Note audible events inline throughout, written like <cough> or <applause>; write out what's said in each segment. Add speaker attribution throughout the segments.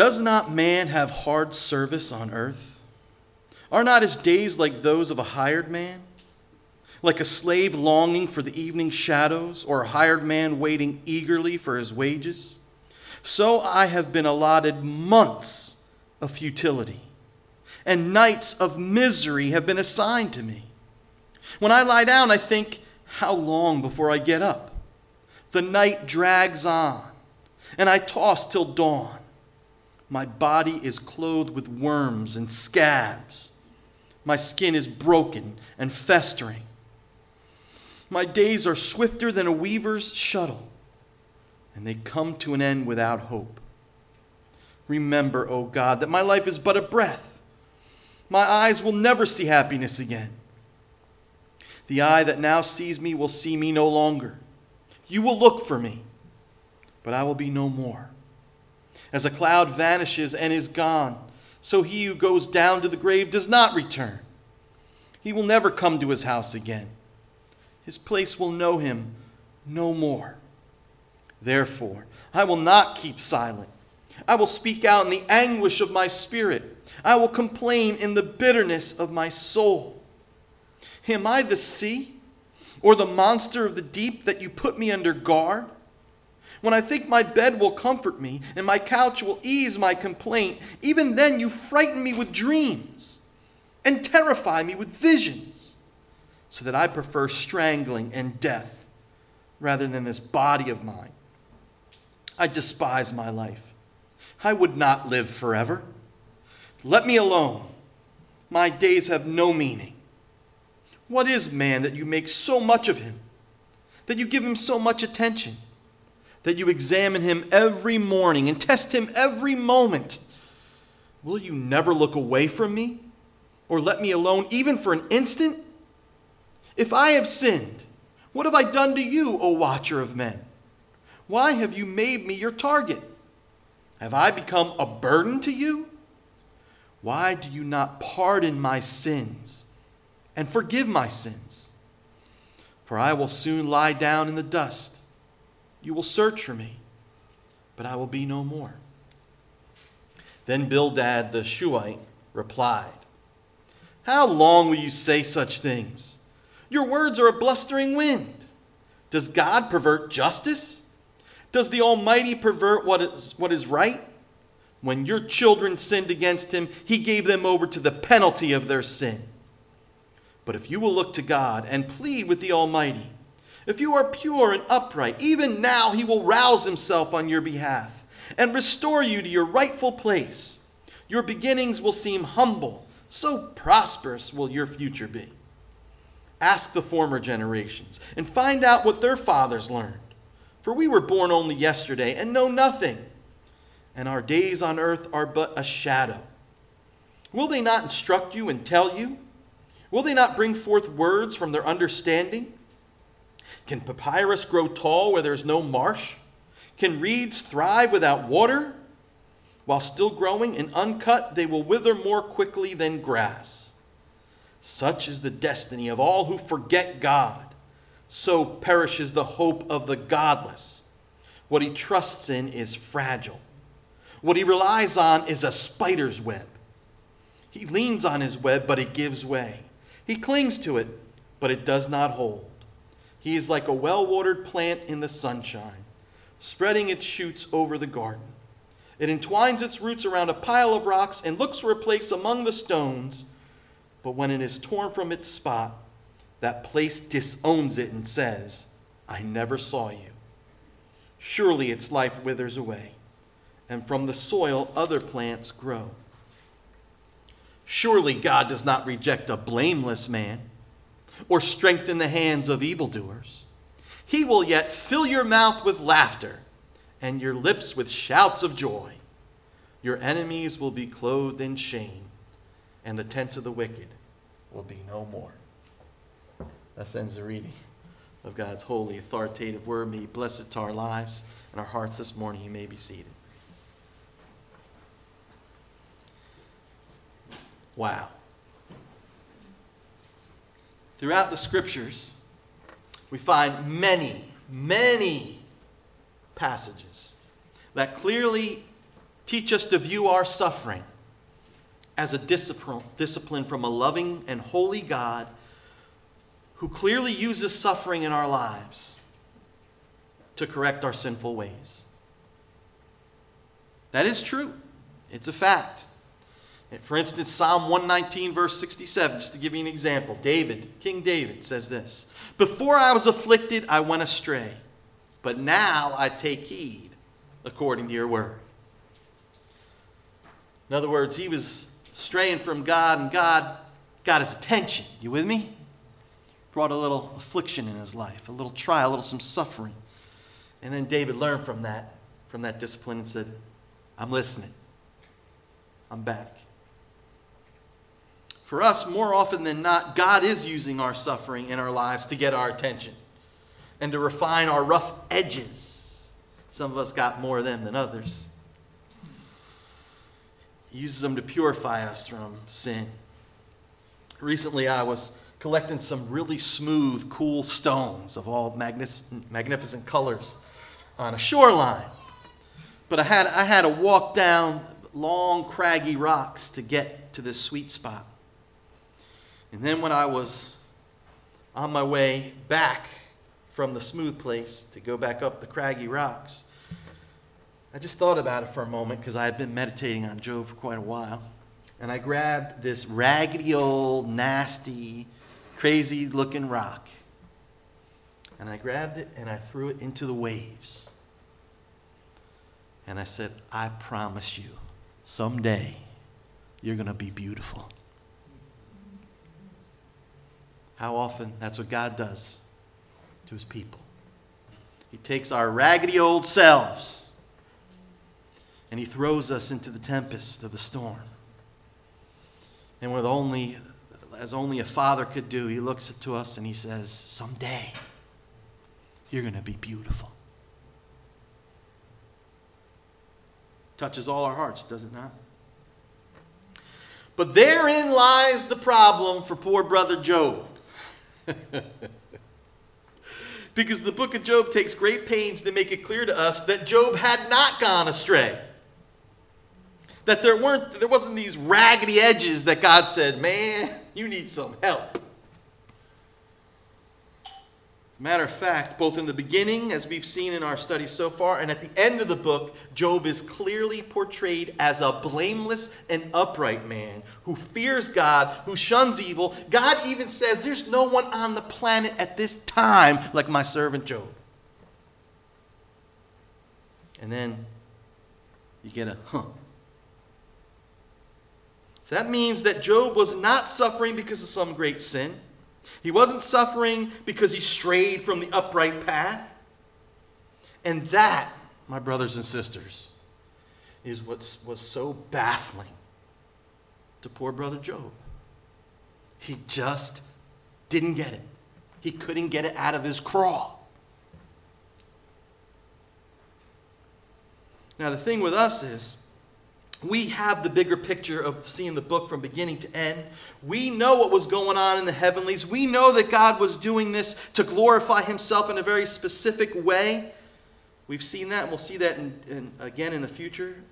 Speaker 1: Does not man have hard service on earth? Are not his days like those of a hired man? Like a slave longing for the evening shadows, or a hired man waiting eagerly for his wages? So I have been allotted months of futility, and nights of misery have been assigned to me. When I lie down, I think, how long before I get up? The night drags on, and I toss till dawn. My body is clothed with worms and scabs. My skin is broken and festering. My days are swifter than a weaver's shuttle, and they come to an end without hope. Remember, O God, that my life is but a breath. My eyes will never see happiness again. The eye that now sees me will see me no longer. You will look for me, but I will be no more. As a cloud vanishes and is gone, so he who goes down to the grave does not return. He will never come to his house again. His place will know him no more. Therefore, I will not keep silent. I will speak out in the anguish of my spirit. I will complain in the bitterness of my soul. Am I the sea or the monster of the deep that you put me under guard? When I think my bed will comfort me and my couch will ease my complaint, even then you frighten me with dreams and terrify me with visions, so that I prefer strangling and death rather than this body of mine. I despise my life. I would not live forever. Let me alone. My days have no meaning. What is man that you make so much of him, that you give him so much attention? That you examine him every morning and test him every moment. Will you never look away from me or let me alone even for an instant? If I have sinned, what have I done to you, O watcher of men? Why have you made me your target? Have I become a burden to you? Why do you not pardon my sins and forgive my sins? For I will soon lie down in the dust you will search for me, but I will be no more. Then Bildad the Shuhite replied, How long will you say such things? Your words are a blustering wind. Does God pervert justice? Does the Almighty pervert what is, what is right? When your children sinned against him, he gave them over to the penalty of their sin. But if you will look to God and plead with the Almighty, if you are pure and upright, even now he will rouse himself on your behalf and restore you to your rightful place. Your beginnings will seem humble, so prosperous will your future be. Ask the former generations and find out what their fathers learned. For we were born only yesterday and know nothing, and our days on earth are but a shadow. Will they not instruct you and tell you? Will they not bring forth words from their understanding? Can papyrus grow tall where there's no marsh? Can reeds thrive without water? While still growing and uncut, they will wither more quickly than grass. Such is the destiny of all who forget God. So perishes the hope of the godless. What he trusts in is fragile. What he relies on is a spider's web. He leans on his web, but it gives way. He clings to it, but it does not hold. He is like a well watered plant in the sunshine, spreading its shoots over the garden. It entwines its roots around a pile of rocks and looks for a place among the stones, but when it is torn from its spot, that place disowns it and says, I never saw you. Surely its life withers away, and from the soil other plants grow. Surely God does not reject a blameless man or strengthen the hands of evildoers. He will yet fill your mouth with laughter and your lips with shouts of joy. Your enemies will be clothed in shame, and the tents of the wicked will be no more. That ends the reading of God's holy, authoritative word. May bless it to our lives and our hearts this morning. You may be seated. Wow throughout the scriptures, we find many, many passages that clearly teach us to view our suffering as a discipline, from a loving and holy God who clearly uses suffering in our lives to correct our sinful ways. That is true, it's a fact. For instance, Psalm 119, verse 67, just to give you an example, David, King David, says this Before I was afflicted, I went astray, but now I take heed according to your word. In other words, he was straying from God, and God got his attention. You with me? Brought a little affliction in his life, a little trial, a little some suffering. And then David learned from that, from that discipline and said, I'm listening. I'm back. For us, more often than not, God is using our suffering in our lives to get our attention and to refine our rough edges. Some of us got more of them than others. He uses them to purify us from sin. Recently, I was collecting some really smooth, cool stones of all magnificent colors on a shoreline. But I had, I had to walk down long, craggy rocks to get to this sweet spot. And then when I was on my way back from the smooth place to go back up the craggy rocks, I just thought about it for a moment because I had been meditating on Job for quite a while. And I grabbed this raggedy old, nasty, crazy looking rock. And I grabbed it and I threw it into the waves. And I said, I promise you, someday you're going to be beautiful. How often that's what God does to his people. He takes our raggedy old selves and he throws us into the tempest of the storm. And with only, as only a father could do, he looks to us and he says, Someday you're going to be beautiful. Touches all our hearts, does it not? But therein lies the problem for poor brother Job. <laughs> because the book of Job takes great pains to make it clear to us that Job had not gone astray. That there weren't there wasn't these raggedy edges that God said, "Man, you need some help." Matter of fact, both in the beginning, as we've seen in our study so far, and at the end of the book, Job is clearly portrayed as a blameless and upright man who fears God, who shuns evil. God even says, There's no one on the planet at this time like my servant Job. And then you get a huh. So that means that Job was not suffering because of some great sin. He wasn't suffering because he strayed from the upright path. And that, my brothers and sisters, is what was so baffling to poor brother Job. He just didn't get it. He couldn't get it out of his craw. Now, the thing with us is, we have the bigger picture of seeing the book from beginning to end. We know what was going on in the heavenlies. We know that God was doing this to glorify himself in a very specific way. We've seen that, and we'll see that in, in, again in the future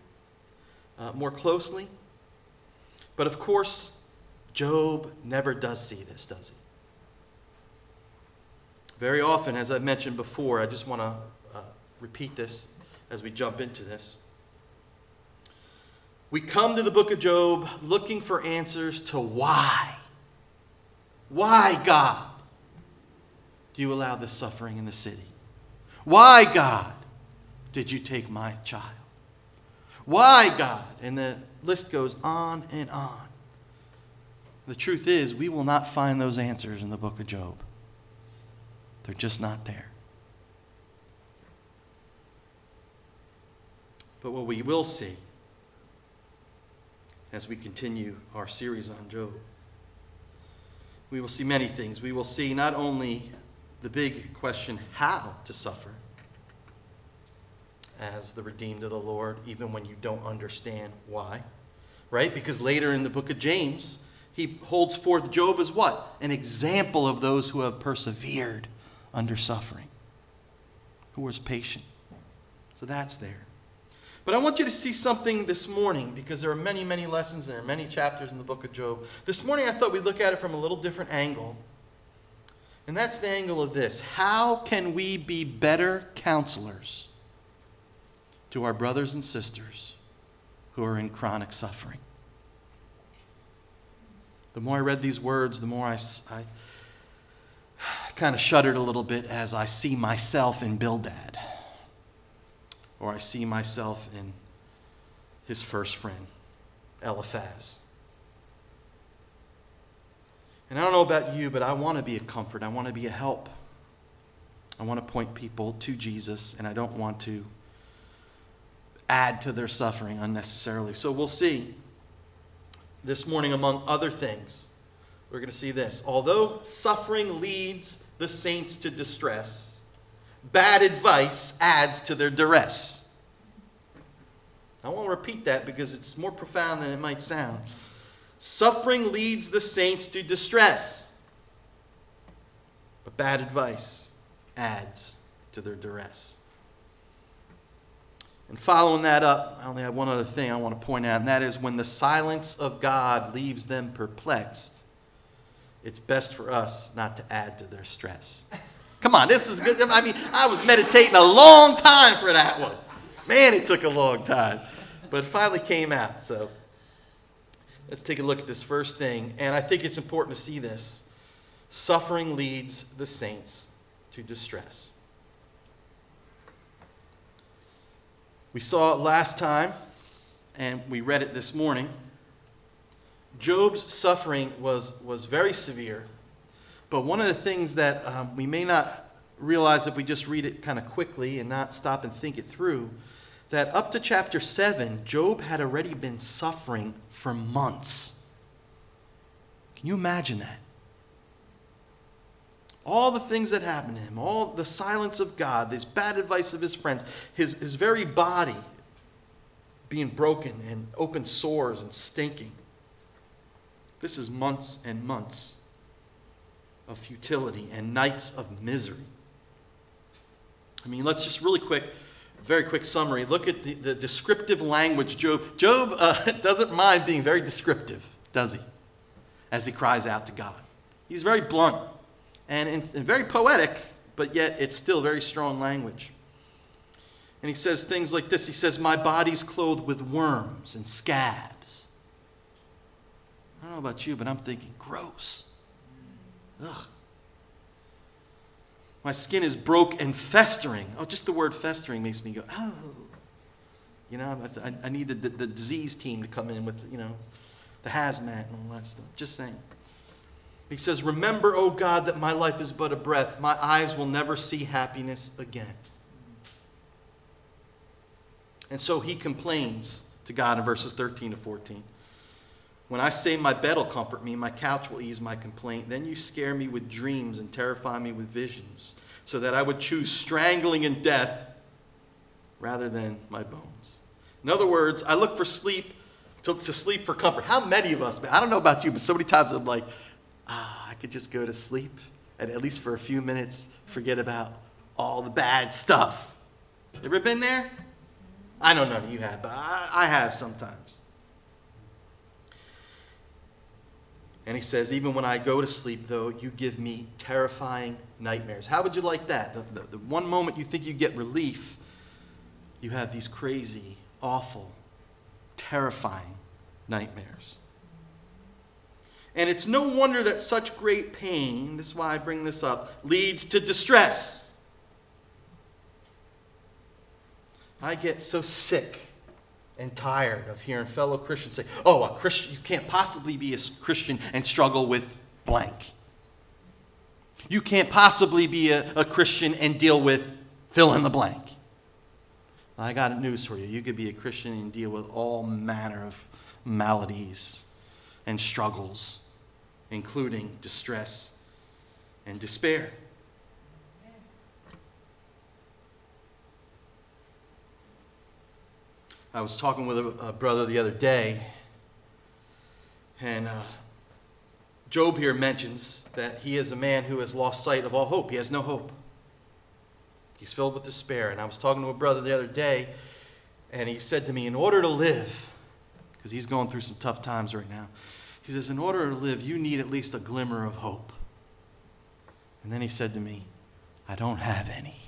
Speaker 1: uh, more closely. But of course, Job never does see this, does he? Very often, as I mentioned before, I just want to uh, repeat this as we jump into this. We come to the book of Job looking for answers to why. Why, God, do you allow this suffering in the city? Why, God, did you take my child? Why, God? And the list goes on and on. The truth is, we will not find those answers in the book of Job. They're just not there. But what we will see as we continue our series on Job. We will see many things. We will see not only the big question, how to suffer as the redeemed of the Lord, even when you don't understand why, right? Because later in the book of James, he holds forth Job as what? An example of those who have persevered under suffering, who was patient. So that's there. But I want you to see something this morning because there are many, many lessons, and there are many chapters in the book of Job. This morning I thought we'd look at it from a little different angle. And that's the angle of this How can we be better counselors to our brothers and sisters who are in chronic suffering? The more I read these words, the more I, I <sighs> kind of shuddered a little bit as I see myself in Bildad, or I see myself in his first friend, Eliphaz. And I don't know about you, but I want to be a comfort. I want to be a help. I want to point people to Jesus, and I don't want to add to their suffering unnecessarily. So we'll see this morning, among other things, we're going to see this. Although suffering leads the saints to distress, bad advice adds to their duress. I won't repeat that because it's more profound than it might sound. Suffering leads the saints to distress, but bad advice adds to their duress. And following that up, I only have one other thing I want to point out, and that is when the silence of God leaves them perplexed, it's best for us not to add to their stress. Come on, this was good. I mean, I was meditating a long time for that one. Man, it took a long time. But it finally came out. So let's take a look at this first thing. And I think it's important to see this. Suffering leads the saints to distress. We saw it last time, and we read it this morning. Job's suffering was, was very severe, but one of the things that um, we may not realize if we just read it kind of quickly and not stop and think it through, that up to chapter 7, Job had already been suffering for months. Can you imagine that? all the things that happened to him, all the silence of God, this bad advice of his friends, his, his very body being broken and open sores and stinking. This is months and months of futility and nights of misery. I mean, let's just really quick, very quick summary. Look at the, the descriptive language. Job, Job uh, <laughs> doesn't mind being very descriptive, does he? As he cries out to God. He's very blunt and, and very poetic, but yet it's still very strong language. And he says things like this He says, My body's clothed with worms and scabs. I don't know about you, but I'm thinking, gross. Ugh. My skin is broke and festering. Oh, just the word festering makes me go, oh. You know, I, I need the, the, the disease team to come in with, you know, the hazmat and all that stuff. Just saying. He says, Remember, O God, that my life is but a breath. My eyes will never see happiness again. And so he complains to God in verses 13 to 14. When I say my bed will comfort me, my couch will ease my complaint, then you scare me with dreams and terrify me with visions, so that I would choose strangling and death rather than my bones. In other words, I look for sleep to, to sleep for comfort. How many of us, I don't know about you, but so many times I'm like, ah, I could just go to sleep and at least for a few minutes forget about all the bad stuff. Ever been there? I know none of you have, but I, I have sometimes. And he says, Even when I go to sleep, though, you give me terrifying nightmares. How would you like that? The, the, the, one moment you think you get relief, you have these crazy, awful, terrifying nightmares. And it's no wonder that such great pain, this is why I bring this up, leads to distress. I get so sick and tired of hearing fellow Christians say, oh, a Christian, you can't possibly be a Christian and struggle with blank. You can't possibly be a, a Christian and deal with fill in the blank. I got news for you. You could be a Christian and deal with all manner of maladies and struggles including distress and despair. I was talking with a, a brother the other day, and uh, Job here mentions that he is a man who has lost sight of all hope. He has no hope. He's filled with despair. And I was talking to a brother the other day, And he said to me, In order to live, because he's going through some tough times right now, he says, In order to live, you need at least a glimmer of hope. And then he said to me, I don't have any.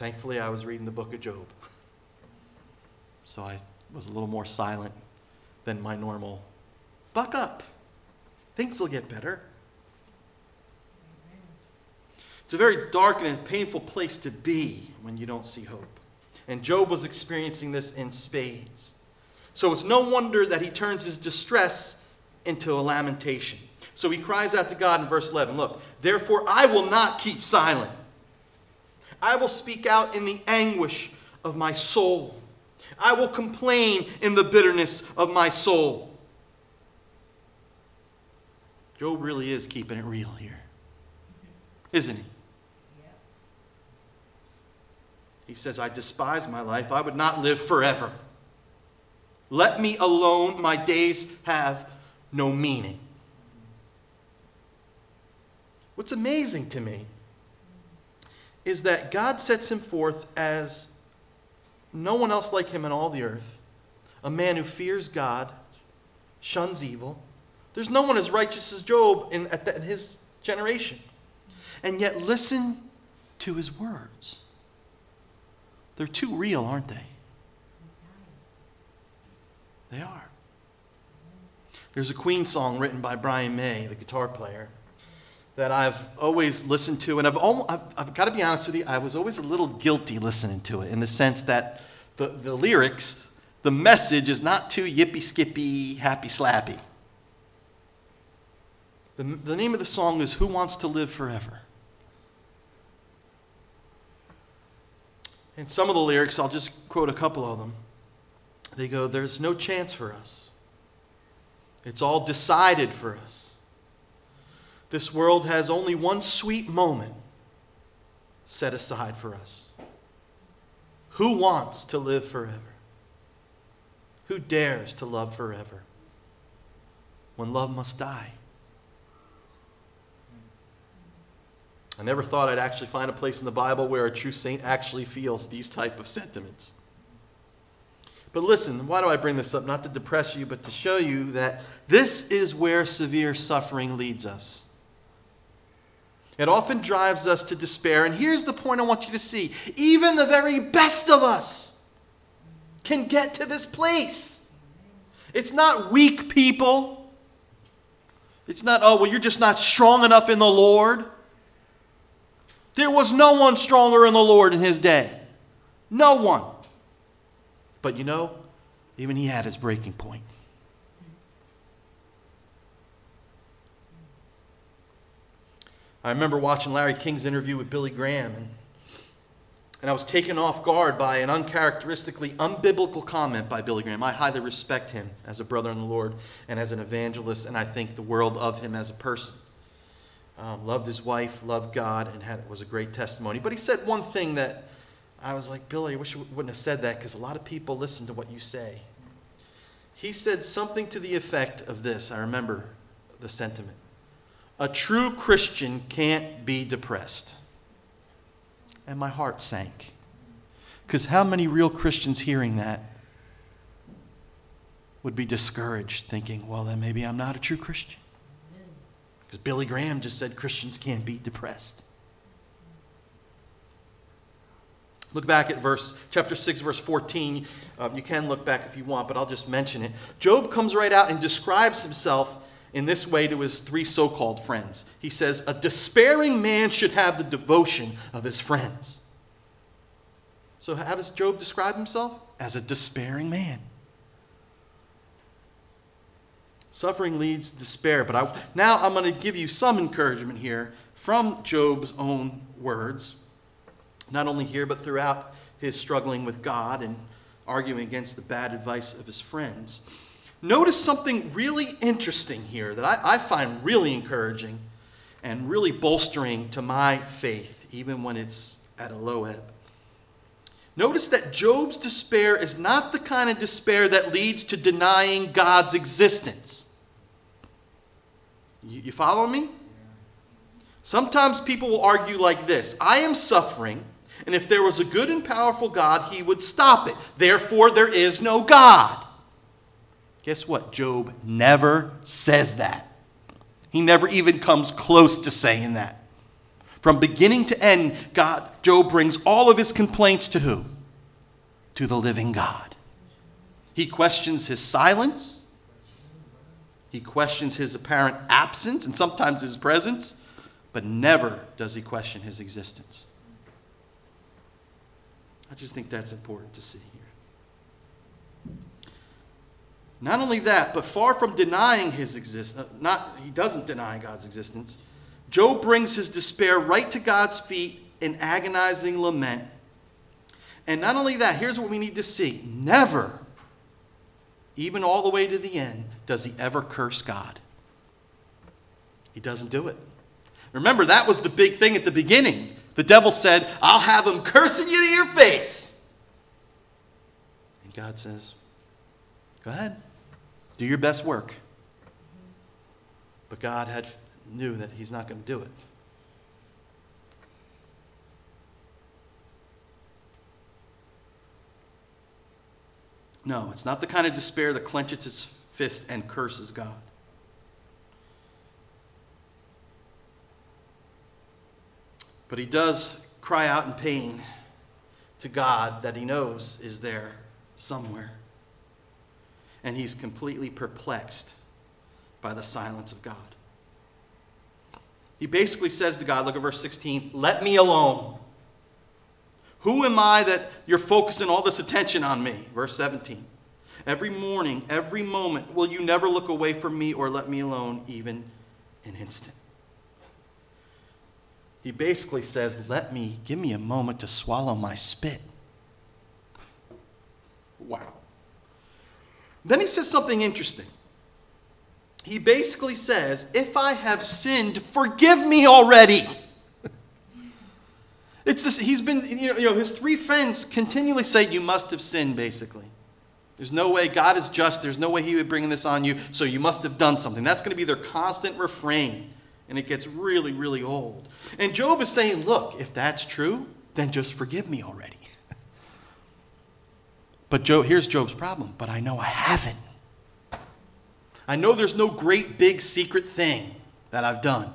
Speaker 1: Thankfully, I was reading the book of Job. So I was a little more silent than my normal. Buck up. Things will get better. It's a very dark and painful place to be when you don't see hope. And Job was experiencing this in spades. So it's no wonder that he turns his distress into a lamentation. So he cries out to God in verse 11 Look, therefore I will not keep silent. I will speak out in the anguish of my soul. I will complain in the bitterness of my soul. Job really is keeping it real here, isn't he? He says, I despise my life. I would not live forever. Let me alone. My days have no meaning. What's amazing to me is that God sets him forth as no one else like him in all the earth, a man who fears God, shuns evil. There's no one as righteous as Job in, the, in his generation. And yet, listen to his words. They're too real, aren't they? They are. There's a Queen song written by Brian May, the guitar player that I've always listened to, and I've, almost, I've, I've got to be honest with you, I was always a little guilty listening to it in the sense that the, the lyrics, the message is not too yippy skippy, happy slappy. The, the name of the song is Who Wants to Live Forever? And some of the lyrics, I'll just quote a couple of them. They go, There's no chance for us. It's all decided for us. This world has only one sweet moment set aside for us. Who wants to live forever? Who dares to love forever when love must die? I never thought I'd actually find a place in the Bible where a true saint actually feels these type of sentiments. But listen, why do I bring this up? Not to depress you, but to show you that this is where severe suffering leads us. It often drives us to despair. And here's the point I want you to see even the very best of us can get to this place. It's not weak people. It's not, oh, well, you're just not strong enough in the Lord. There was no one stronger in the Lord in his day. No one. But you know, even he had his breaking point. I remember watching Larry King's interview with Billy Graham, and, and I was taken off guard by an uncharacteristically unbiblical comment by Billy Graham. I highly respect him as a brother in the Lord and as an evangelist, and I think the world of him as a person. Um, loved his wife, loved God, and had, was a great testimony. But he said one thing that I was like, Billy, I wish you wouldn't have said that because a lot of people listen to what you say. He said something to the effect of this. I remember the sentiment. A true Christian can't be depressed. And my heart sank. Because how many real Christians hearing that would be discouraged, thinking, well, then maybe I'm not a true Christian? Because Billy Graham just said Christians can't be depressed. Look back at verse chapter 6 verse 14. Uh, you can look back if you want, but I'll just mention it. Job comes right out and describes himself in this way to his three so called friends. He says, A despairing man should have the devotion of his friends. So, how does Job describe himself? As a despairing man. Suffering leads to despair, but I, now I'm going to give you some encouragement here from Job's own words, not only here, but throughout his struggling with God and arguing against the bad advice of his friends. Notice something really interesting here that I, I, find really encouraging and really bolstering to my faith, even when it's at a low ebb. Notice that Job's despair is not the kind of despair that leads to denying God's existence. You, you follow me? Sometimes people will argue like this I am suffering, and if there was a good and powerful God, he would stop it. Therefore, there is no God. Guess what? Job never says that. He never even comes close to saying that. From beginning to end, God, Job brings all of his complaints to who? To the living God. He questions his silence. He questions his apparent absence and sometimes his presence, but never does he question his existence. I just think that's important to see here. Not only that, but far from denying his existence, uh, not he doesn't deny God's existence. Job brings his despair right to God's feet in agonizing lament. And not only that, here's what we need to see. Never, even all the way to the end, does he ever curse God. He doesn't do it. Remember, that was the big thing at the beginning. The devil said, I'll have him cursing you to your face. And God says, Go ahead, do your best work. But God had knew that he's not going to do it. No, it's not the kind of despair that clenches its fist and curses God. But he does cry out in pain to God that he knows is there somewhere. And he's completely perplexed by the silence of God. He basically says to God, look at verse 16, let me alone. Who am I that you're focusing all this attention on me? Verse 17. Every morning, every moment, will you never look away from me or let me alone, even an instant? He basically says, Let me, give me a moment to swallow my spit. Wow. Then he says something interesting. He basically says, If I have sinned, forgive me already. <laughs> It's this, he's been, you know, you know, his three friends continually say, You must have sinned, basically. There's no way, God is just, there's no way he would bring this on you, so you must have done something. That's going to be their constant refrain and it gets really, really old. And Job is saying, Look, if that's true, then just forgive me already. But Job, here's Job's problem. But I know I haven't. I know there's no great big secret thing that I've done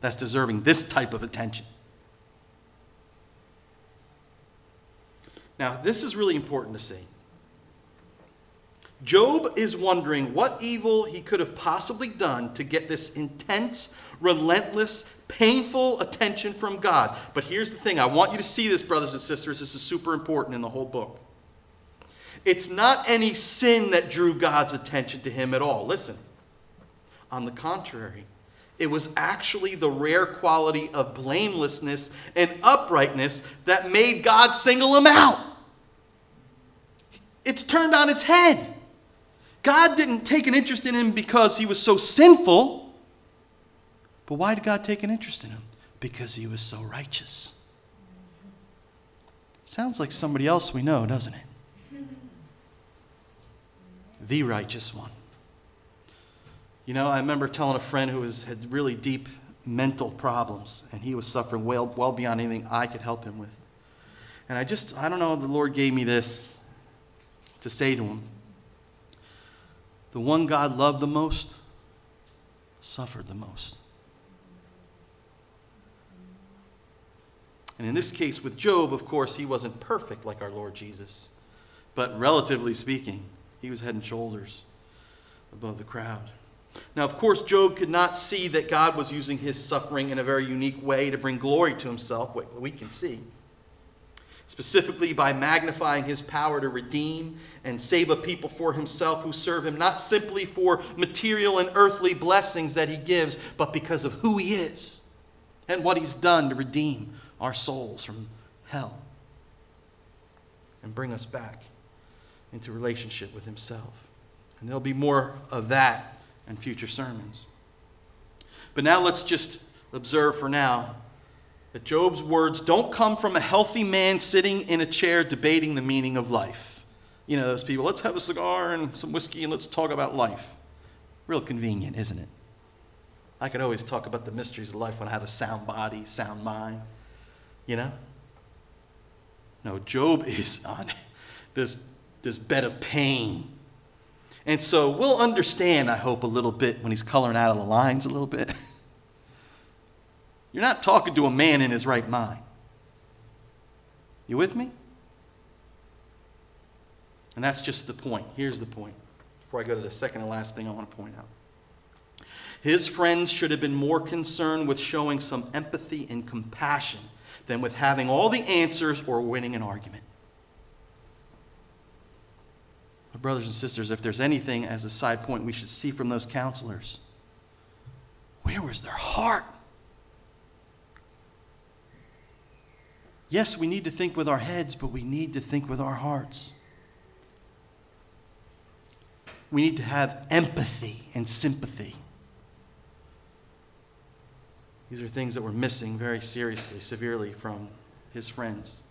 Speaker 1: that's deserving this type of attention. Now, this is really important to see. Job is wondering what evil he could have possibly done to get this intense, relentless, painful attention from God. But here's the thing I want you to see this, brothers and sisters. This is super important in the whole book. It's not any sin that drew God's attention to him at all. Listen. On the contrary, it was actually the rare quality of blamelessness and uprightness that made God single him out. It's turned on its head. God didn't take an interest in him because he was so sinful. But why did God take an interest in him? Because he was so righteous. Sounds like somebody else we know, doesn't it? The righteous one. You know, I remember telling a friend who was, had really deep mental problems, and he was suffering well, well beyond anything I could help him with. And I just, I don't know, the Lord gave me this to say to him the one God loved the most suffered the most. And in this case with Job, of course, he wasn't perfect like our Lord Jesus. But relatively speaking, he was head and shoulders above the crowd. Now, of course, Job could not see that God was using his suffering in a very unique way to bring glory to himself. What we can see specifically by magnifying his power to redeem and save a people for himself who serve him, not simply for material and earthly blessings that he gives, but because of who he is and what he's done to redeem our souls from hell and bring us back into relationship with himself. And there'll be more of that in future sermons. But now let's just observe for now that Job's words don't come from a healthy man sitting in a chair debating the meaning of life. You know, those people, let's have a cigar and some whiskey and let's talk about life. Real convenient, isn't it? I could always talk about the mysteries of life when I have a sound body, sound mind, you know? No, Job <laughs> is on this, this bed of pain. And so we'll understand, I hope, a little bit when he's coloring out of the lines a little bit. <laughs> You're not talking to a man in his right mind. You with me? And that's just the point. Here's the point before I go to the second and last thing I want to point out. His friends should have been more concerned with showing some empathy and compassion than with having all the answers or winning an argument. My brothers and sisters, if there's anything as a side point we should see from those counselors, where was their heart? Yes, we need to think with our heads, but we need to think with our hearts. We need to have empathy and sympathy. These are things that were missing very seriously, severely from his friends.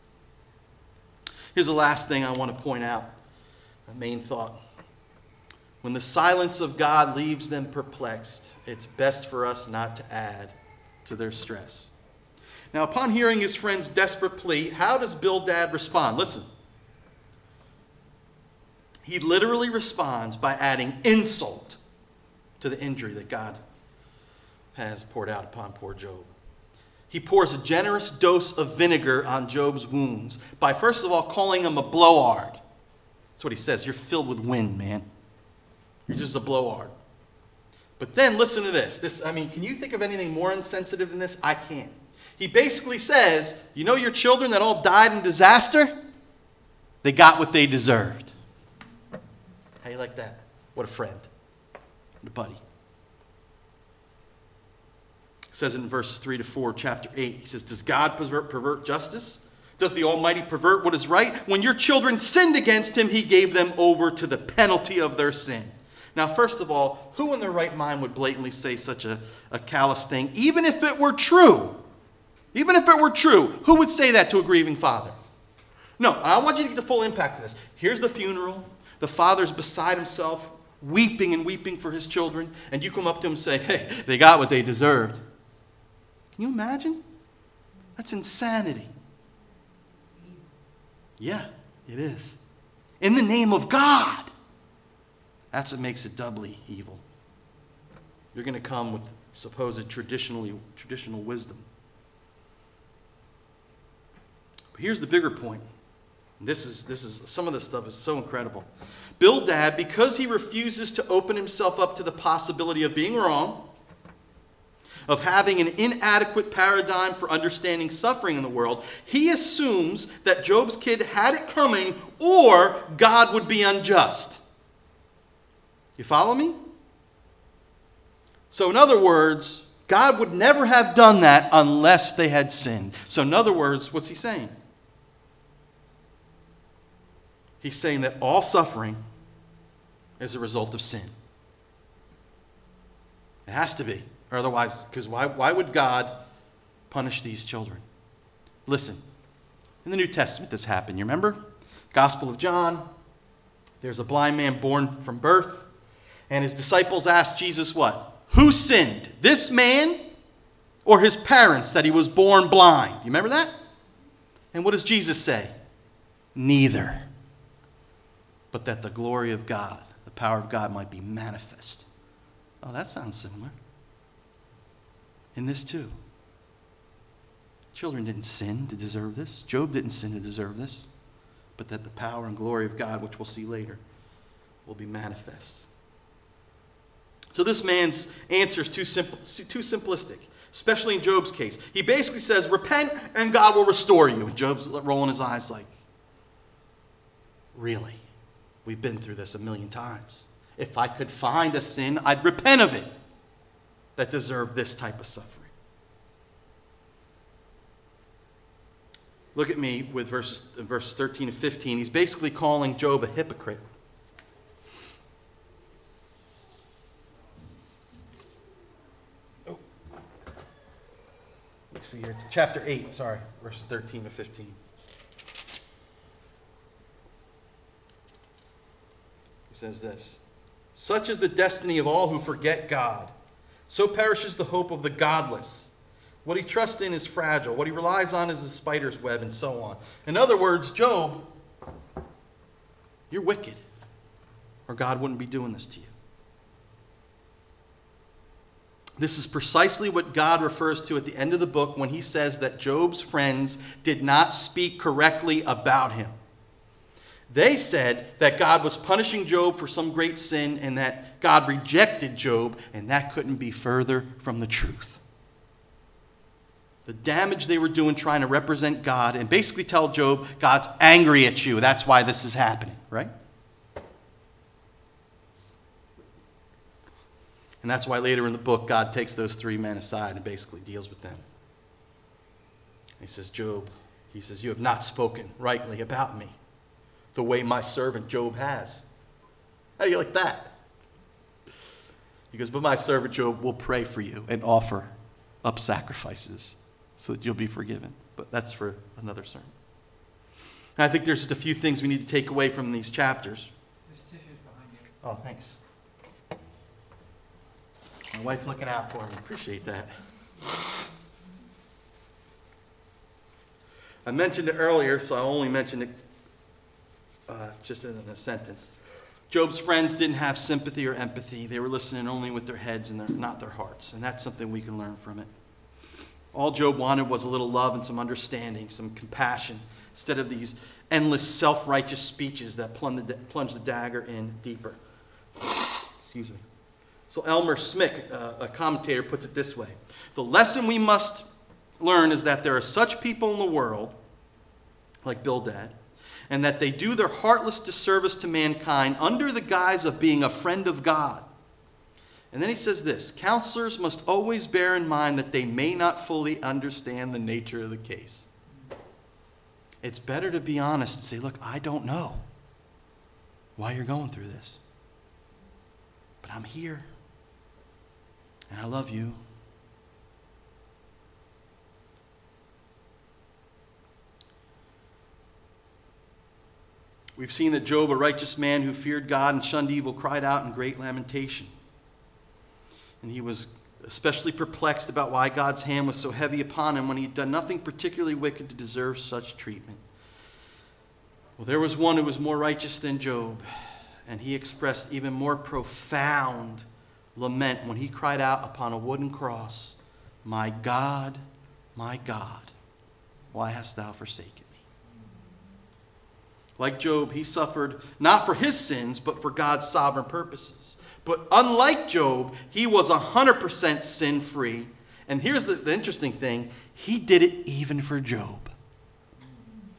Speaker 1: Here's the last thing I want to point out a main thought. When the silence of God leaves them perplexed, it's best for us not to add to their stress. Now, upon hearing his friend's desperate plea, how does Bildad respond? Listen. He literally responds by adding insult to the injury that God has poured out upon poor Job. He pours a generous dose of vinegar on Job's wounds by, first of all, calling him a blowhard. That's what he says. You're filled with wind, man. You're just a blowhard. But then listen to this. This, I mean, can you think of anything more insensitive than this? I can't. He basically says, You know your children that all died in disaster? They got what they deserved. How you like that? What a friend. What a buddy says in verse 3 to 4, chapter 8. He says, Does God pervert justice? Does the Almighty pervert what is right? When your children sinned against him, he gave them over to the penalty of their sin. Now, first of all, who in their right mind would blatantly say such a, a callous thing, even if it were true? Even if it were true, who would say that to a grieving father? No, I want you to get the full impact of this. Here's the funeral. The father's beside himself, weeping and weeping for his children, and you come up to him and say, Hey, they got what they deserved. Can you imagine? That's insanity. Yeah, it is. In the name of God. That's what makes it doubly evil. You're going to come with supposed traditionally, traditional wisdom. But here's the bigger point. This is, this is some of this stuff is so incredible. Bildad, because he refuses to open himself up to the possibility of being wrong, of having an inadequate paradigm for understanding suffering in the world, he assumes that Job's kid had it coming or God would be unjust. You follow me? So, in other words, God would never have done that unless they had sinned. So, in other words, what's he saying? He's saying that all suffering is a result of sin. It has to be. Or otherwise, because why, why would God punish these children? Listen, in the New Testament, this happened. You remember? Gospel of John. There's a blind man born from birth, and his disciples asked Jesus what? Who sinned, this man or his parents, that he was born blind? You remember that? And what does Jesus say? Neither. But that the glory of God, the power of God might be manifest. Oh, that sounds similar in this too. Children didn't sin to deserve this. Job didn't sin to deserve this. But that the power and glory of God, which we'll see later, will be manifest. So this man's answer is too, simple, too simplistic, especially in Job's case. He basically says, Repent and God will restore you. And Job's rolling his eyes like, Really? We've been through this a million times. If I could find a sin, I'd repent of it that deserve this type of suffering. Look at me with verses, verses 13 and 15. He's basically calling Job a hypocrite. Oh. Let's see here. It's chapter 8, sorry, verses 13 to 15. He says this Such is the destiny of all who forget God So perishes the hope of the godless. What he trusts in is fragile. What he relies on is a spider's web, and so on. In other words, Job, you're wicked, or God wouldn't be doing this to you. This is precisely what God refers to at the end of the book when he says that Job's friends did not speak correctly about him. They said that God was punishing Job for some great sin and that God rejected Job, and that couldn't be further from the truth. The damage they were doing trying to represent God and basically tell Job, God's angry at you. That's why this is happening, right? And that's why later in the book, God takes those three men aside and basically deals with them. He says, Job, he says, You have not spoken rightly about me the way my servant Job has. How do you like that? He goes, But my servant Job will pray for you and offer up sacrifices so that you'll be forgiven. But that's for another sermon. And I think there's just a few things we need to take away from these chapters.
Speaker 2: There's tissues behind you.
Speaker 1: Oh, thanks. My wife looking out for me. Appreciate that. I mentioned it earlier, so I only mentioned it uh, just in a sentence. Job's friends didn't have sympathy or empathy. They were listening only with their heads and their, not their hearts. And that's something we can learn from it. All Job wanted was a little love and some understanding, some compassion, instead of these endless self righteous speeches that plunge the, plunge the dagger in deeper. Excuse me. So Elmer Smick, uh, a commentator, puts it this way The lesson we must learn is that there are such people in the world, like Bildad, and that they do their heartless disservice to mankind under the guise of being a friend of God. And then he says this counselors must always bear in mind that they may not fully understand the nature of the case. It's better to be honest and say, look, I don't know why you're going through this, but I'm here. And I love you. We've seen that Job, a righteous man who feared God and shunned evil, cried out in great lamentation. And he was especially perplexed about why God's hand was so heavy upon him when he'd done nothing particularly wicked to deserve such treatment. Well, there was one who was more righteous than Job, and he expressed even more profound lament when he cried out upon a wooden cross, My God, my God, why hast thou forsaken? Like Job, he suffered not for his sins, but for God's sovereign purposes. But unlike Job, he was 100% sin free. And here's the, the, interesting thing he did it even for Job.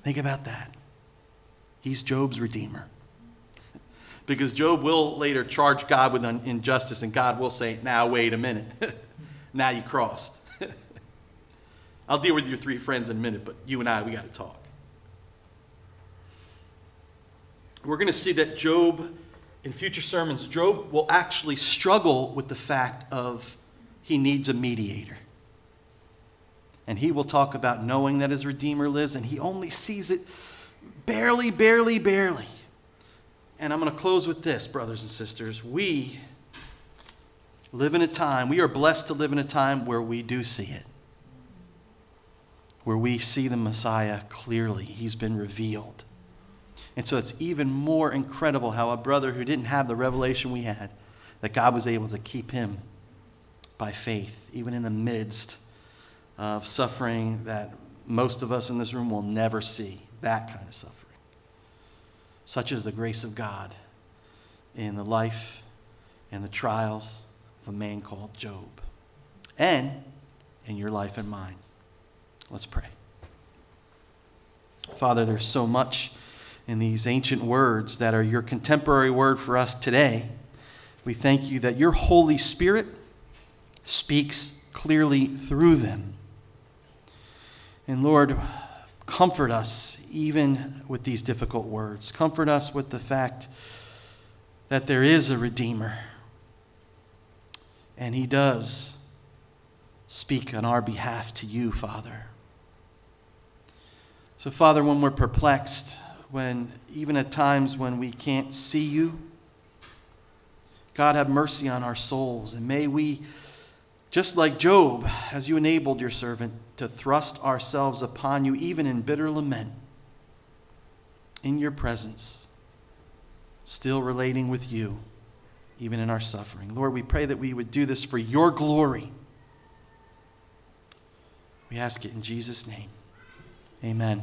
Speaker 1: Think about that. He's Job's redeemer. <laughs> because Job will later charge God with injustice, and God will say, Now, wait a minute. <laughs> now you crossed. <laughs> I'll deal with your three friends in a minute, but you and I, we got to talk. We're going to see that Job, in future sermons, Job will actually struggle with the fact of he needs a mediator. And he will talk about knowing that his Redeemer lives, and he only sees it barely, barely, barely. And I'm going to close with this, brothers and sisters. We live in a time, we are blessed to live in a time where we do see it, where we see the Messiah clearly. He's been revealed. And so it's even more incredible how a brother who didn't have the revelation we had, that God was able to keep him by faith, even in the midst of suffering that most of us in this room will never see that kind of suffering. Such is the grace of God in the life and the trials of a man called Job, and in your life and mine. Let's pray. Father, there's so much in these ancient words that are your contemporary word for us today. We thank you that your Holy Spirit speaks clearly through them. And Lord, comfort us even with these difficult words. Comfort us with the fact that there is a Redeemer. And He does speak on our behalf to you, Father. So, Father, when we're perplexed, when even at times when we can't see you. God, have mercy on our souls, and may we Just like Job, as you enabled your servant to thrust ourselves upon you, even in bitter lament, in your presence, still relating with you, even in our suffering. Lord, we pray that we would do this for your glory. We ask it in Jesus' name. Amen.